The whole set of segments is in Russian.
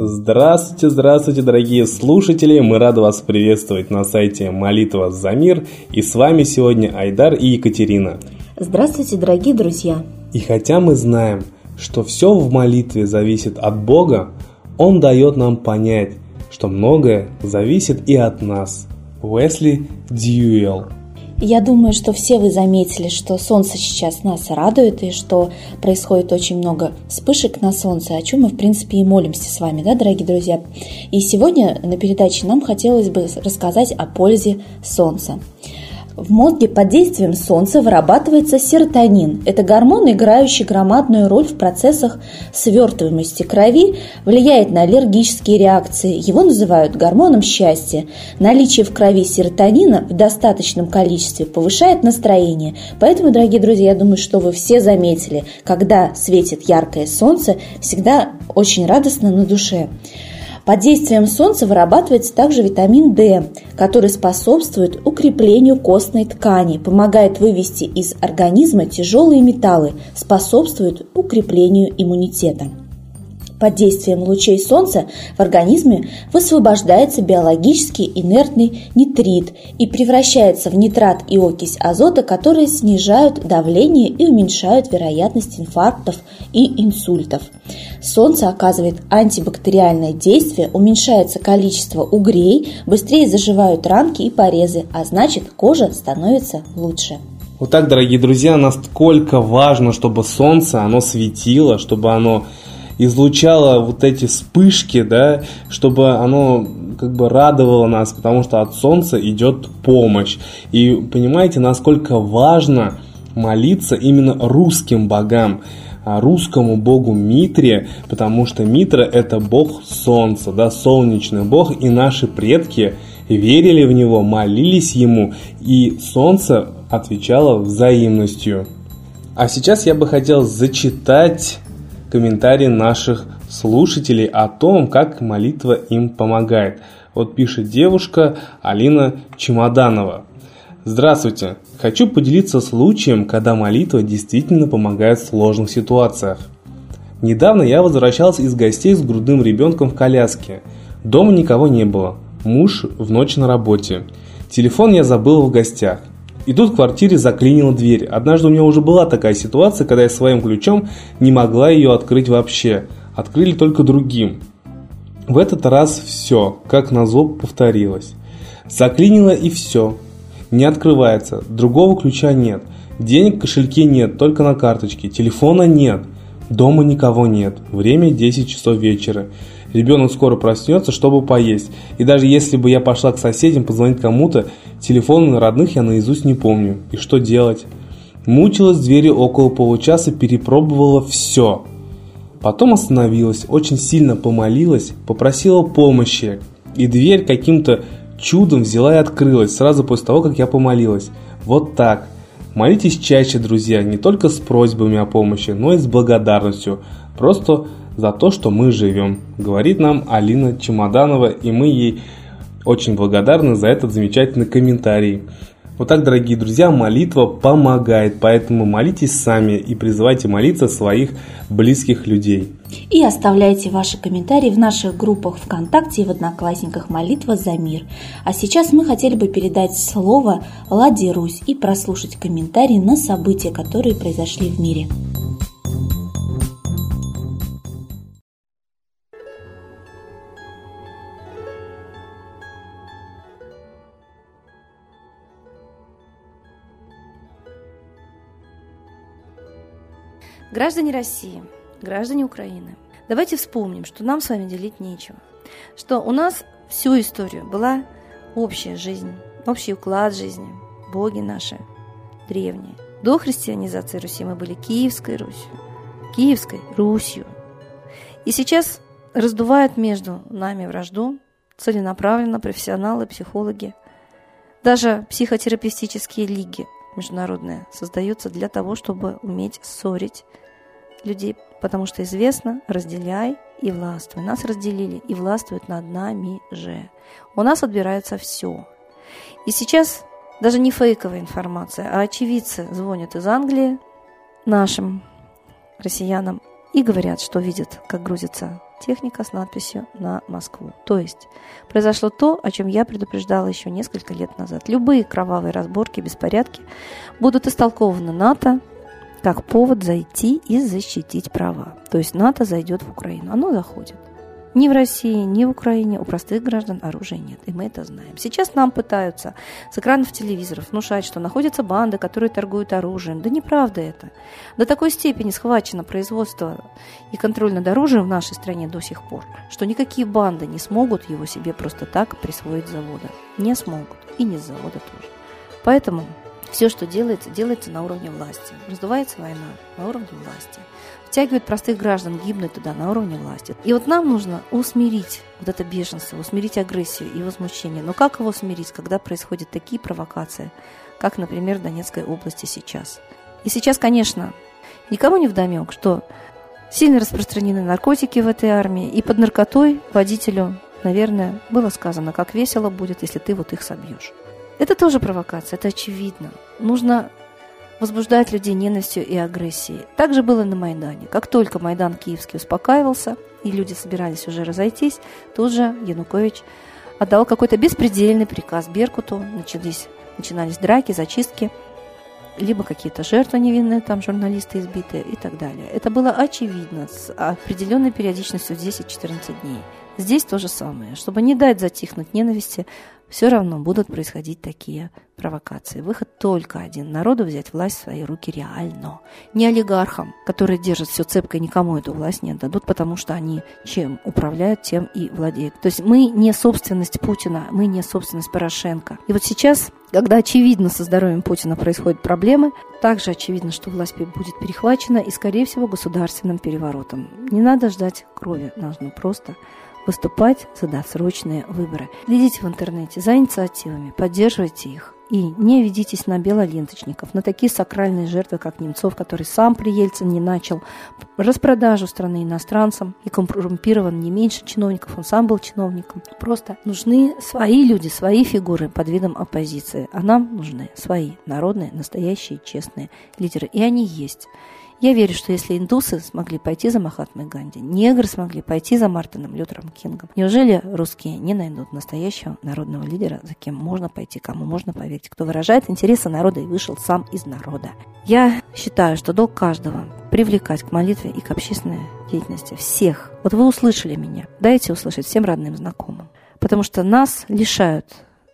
Здравствуйте, здравствуйте, дорогие слушатели! Мы рады вас приветствовать на сайте Молитва за мир. И с вами сегодня Айдар и Екатерина. Здравствуйте, дорогие друзья! И хотя мы знаем, что все в молитве зависит от Бога, Он дает нам понять, что многое зависит и от нас. Уэсли Дьюэлл я думаю, что все вы заметили, что солнце сейчас нас радует и что происходит очень много вспышек на солнце, о чем мы, в принципе, и молимся с вами, да, дорогие друзья. И сегодня на передаче нам хотелось бы рассказать о пользе солнца. В мозге под действием солнца вырабатывается серотонин. Это гормон, играющий громадную роль в процессах свертываемости крови, влияет на аллергические реакции. Его называют гормоном счастья. Наличие в крови серотонина в достаточном количестве повышает настроение. Поэтому, дорогие друзья, я думаю, что вы все заметили, когда светит яркое солнце, всегда очень радостно на душе. Под действием солнца вырабатывается также витамин D, который способствует укреплению костной ткани, помогает вывести из организма тяжелые металлы, способствует укреплению иммунитета. Под действием лучей солнца в организме высвобождается биологически инертный нитрит и превращается в нитрат и окись азота, которые снижают давление и уменьшают вероятность инфарктов и инсультов. Солнце оказывает антибактериальное действие, уменьшается количество угрей, быстрее заживают ранки и порезы, а значит кожа становится лучше. Вот так, дорогие друзья, насколько важно, чтобы солнце, оно светило, чтобы оно излучало вот эти вспышки, да, чтобы оно как бы радовало нас, потому что от солнца идет помощь. И понимаете, насколько важно молиться именно русским богам а, русскому богу Митре, потому что Митра это бог солнца, да, солнечный бог, и наши предки верили в него, молились ему, и солнце отвечало взаимностью. А сейчас я бы хотел зачитать комментарии наших слушателей о том, как молитва им помогает. Вот пишет девушка Алина Чемоданова. Здравствуйте! Хочу поделиться случаем, когда молитва действительно помогает в сложных ситуациях. Недавно я возвращался из гостей с грудным ребенком в коляске. Дома никого не было. Муж в ночь на работе. Телефон я забыл в гостях. И тут в квартире заклинила дверь. Однажды у меня уже была такая ситуация, когда я своим ключом не могла ее открыть вообще. Открыли только другим. В этот раз все, как назло, повторилось. Заклинило и все. Не открывается, другого ключа нет. Денег в кошельке нет, только на карточке. Телефона нет. Дома никого нет. Время 10 часов вечера. Ребенок скоро проснется, чтобы поесть. И даже если бы я пошла к соседям позвонить кому-то, телефоны родных я наизусть не помню. И что делать? Мучилась двери около получаса, перепробовала все. Потом остановилась, очень сильно помолилась, попросила помощи. И дверь каким-то чудом взяла и открылась сразу после того, как я помолилась. Вот так. Молитесь чаще, друзья, не только с просьбами о помощи, но и с благодарностью. Просто за то, что мы живем, говорит нам Алина Чемоданова, и мы ей очень благодарны за этот замечательный комментарий. Вот так, дорогие друзья, молитва помогает, поэтому молитесь сами и призывайте молиться своих близких людей. И оставляйте ваши комментарии в наших группах ВКонтакте и в Одноклассниках «Молитва за мир». А сейчас мы хотели бы передать слово Ладе Русь и прослушать комментарии на события, которые произошли в мире. Граждане России, граждане Украины, давайте вспомним, что нам с вами делить нечего. Что у нас всю историю была общая жизнь, общий уклад жизни, боги наши древние. До христианизации Руси мы были Киевской Русью, Киевской Русью. И сейчас раздувают между нами вражду целенаправленно профессионалы, психологи. Даже психотерапевтические лиги международные создаются для того, чтобы уметь ссорить людей, потому что известно, разделяй и властвуй. Нас разделили и властвуют над нами же. У нас отбирается все. И сейчас даже не фейковая информация, а очевидцы звонят из Англии нашим россиянам и говорят, что видят, как грузится техника с надписью на Москву. То есть произошло то, о чем я предупреждала еще несколько лет назад. Любые кровавые разборки, беспорядки будут истолкованы НАТО как повод зайти и защитить права. То есть НАТО зайдет в Украину. Оно заходит. Ни в России, ни в Украине у простых граждан оружия нет, и мы это знаем. Сейчас нам пытаются с экранов телевизоров внушать, что находятся банды, которые торгуют оружием. Да неправда это. До такой степени схвачено производство и контроль над оружием в нашей стране до сих пор, что никакие банды не смогут его себе просто так присвоить завода. Не смогут. И не с завода тоже. Поэтому все, что делается, делается на уровне власти. Раздувается война на уровне власти втягивают простых граждан гибнуть туда на уровне власти. И вот нам нужно усмирить вот это бешенство, усмирить агрессию и возмущение. Но как его усмирить, когда происходят такие провокации, как, например, в Донецкой области сейчас? И сейчас, конечно, никому не вдомек, что сильно распространены наркотики в этой армии, и под наркотой водителю, наверное, было сказано, как весело будет, если ты вот их собьешь. Это тоже провокация, это очевидно. Нужно возбуждать людей ненавистью и агрессией. Так же было на Майдане. Как только Майдан Киевский успокаивался, и люди собирались уже разойтись, тут же Янукович отдал какой-то беспредельный приказ Беркуту, начались, начинались драки, зачистки, либо какие-то жертвы невинные, там журналисты избитые и так далее. Это было очевидно с определенной периодичностью в 10-14 дней. Здесь то же самое. Чтобы не дать затихнуть ненависти, все равно будут происходить такие провокации. Выход только один. Народу взять власть в свои руки реально. Не олигархам, которые держат все цепко и никому эту власть не отдадут, потому что они чем управляют, тем и владеют. То есть мы не собственность Путина, мы не собственность Порошенко. И вот сейчас, когда очевидно со здоровьем Путина происходят проблемы, также очевидно, что власть будет перехвачена и, скорее всего, государственным переворотом. Не надо ждать крови, нужно просто выступать за досрочные выборы. Следите в интернете за инициативами, поддерживайте их. И не ведитесь на белоленточников, на такие сакральные жертвы, как Немцов, который сам при Ельцин не начал распродажу страны иностранцам и коррумпирован не меньше чиновников, он сам был чиновником. Просто нужны свои люди, свои фигуры под видом оппозиции, а нам нужны свои народные, настоящие, честные лидеры. И они есть. Я верю, что если индусы смогли пойти за Махатмой Ганди, негры смогли пойти за Мартином Лютером Кингом, неужели русские не найдут настоящего народного лидера, за кем можно пойти, кому можно поверить, кто выражает интересы народа и вышел сам из народа? Я считаю, что долг каждого привлекать к молитве и к общественной деятельности всех. Вот вы услышали меня, дайте услышать всем родным, знакомым. Потому что нас лишают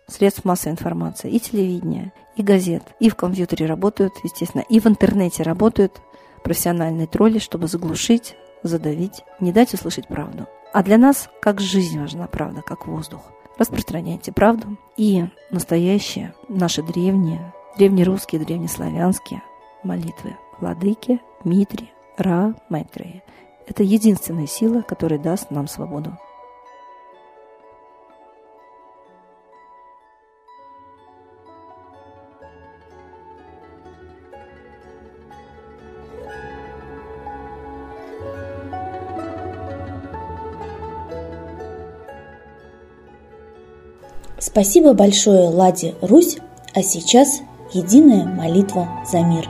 средств массовой информации, и телевидения, и газет, и в компьютере работают, естественно, и в интернете работают профессиональные тролли, чтобы заглушить, задавить, не дать услышать правду. А для нас как жизнь важна правда, как воздух. Распространяйте правду и настоящие, наши древние, древнерусские, древнеславянские молитвы. Владыки, Митри, Ра, Майтрея. Это единственная сила, которая даст нам свободу. Спасибо большое Ладе Русь, а сейчас единая молитва за мир.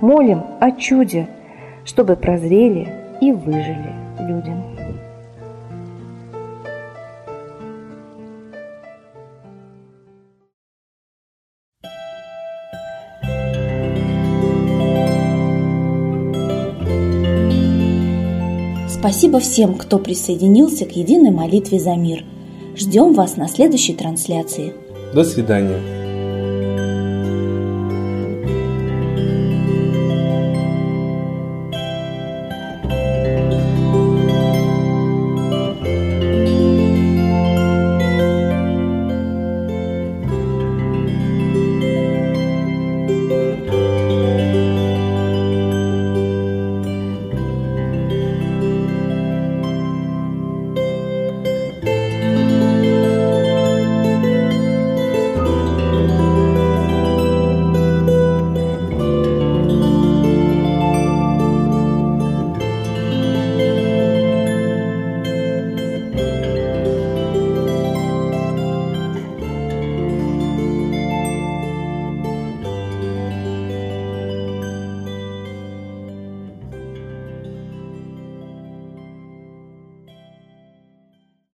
молим о чуде, чтобы прозрели и выжили люди. Спасибо всем, кто присоединился к единой молитве за мир. Ждем вас на следующей трансляции. До свидания.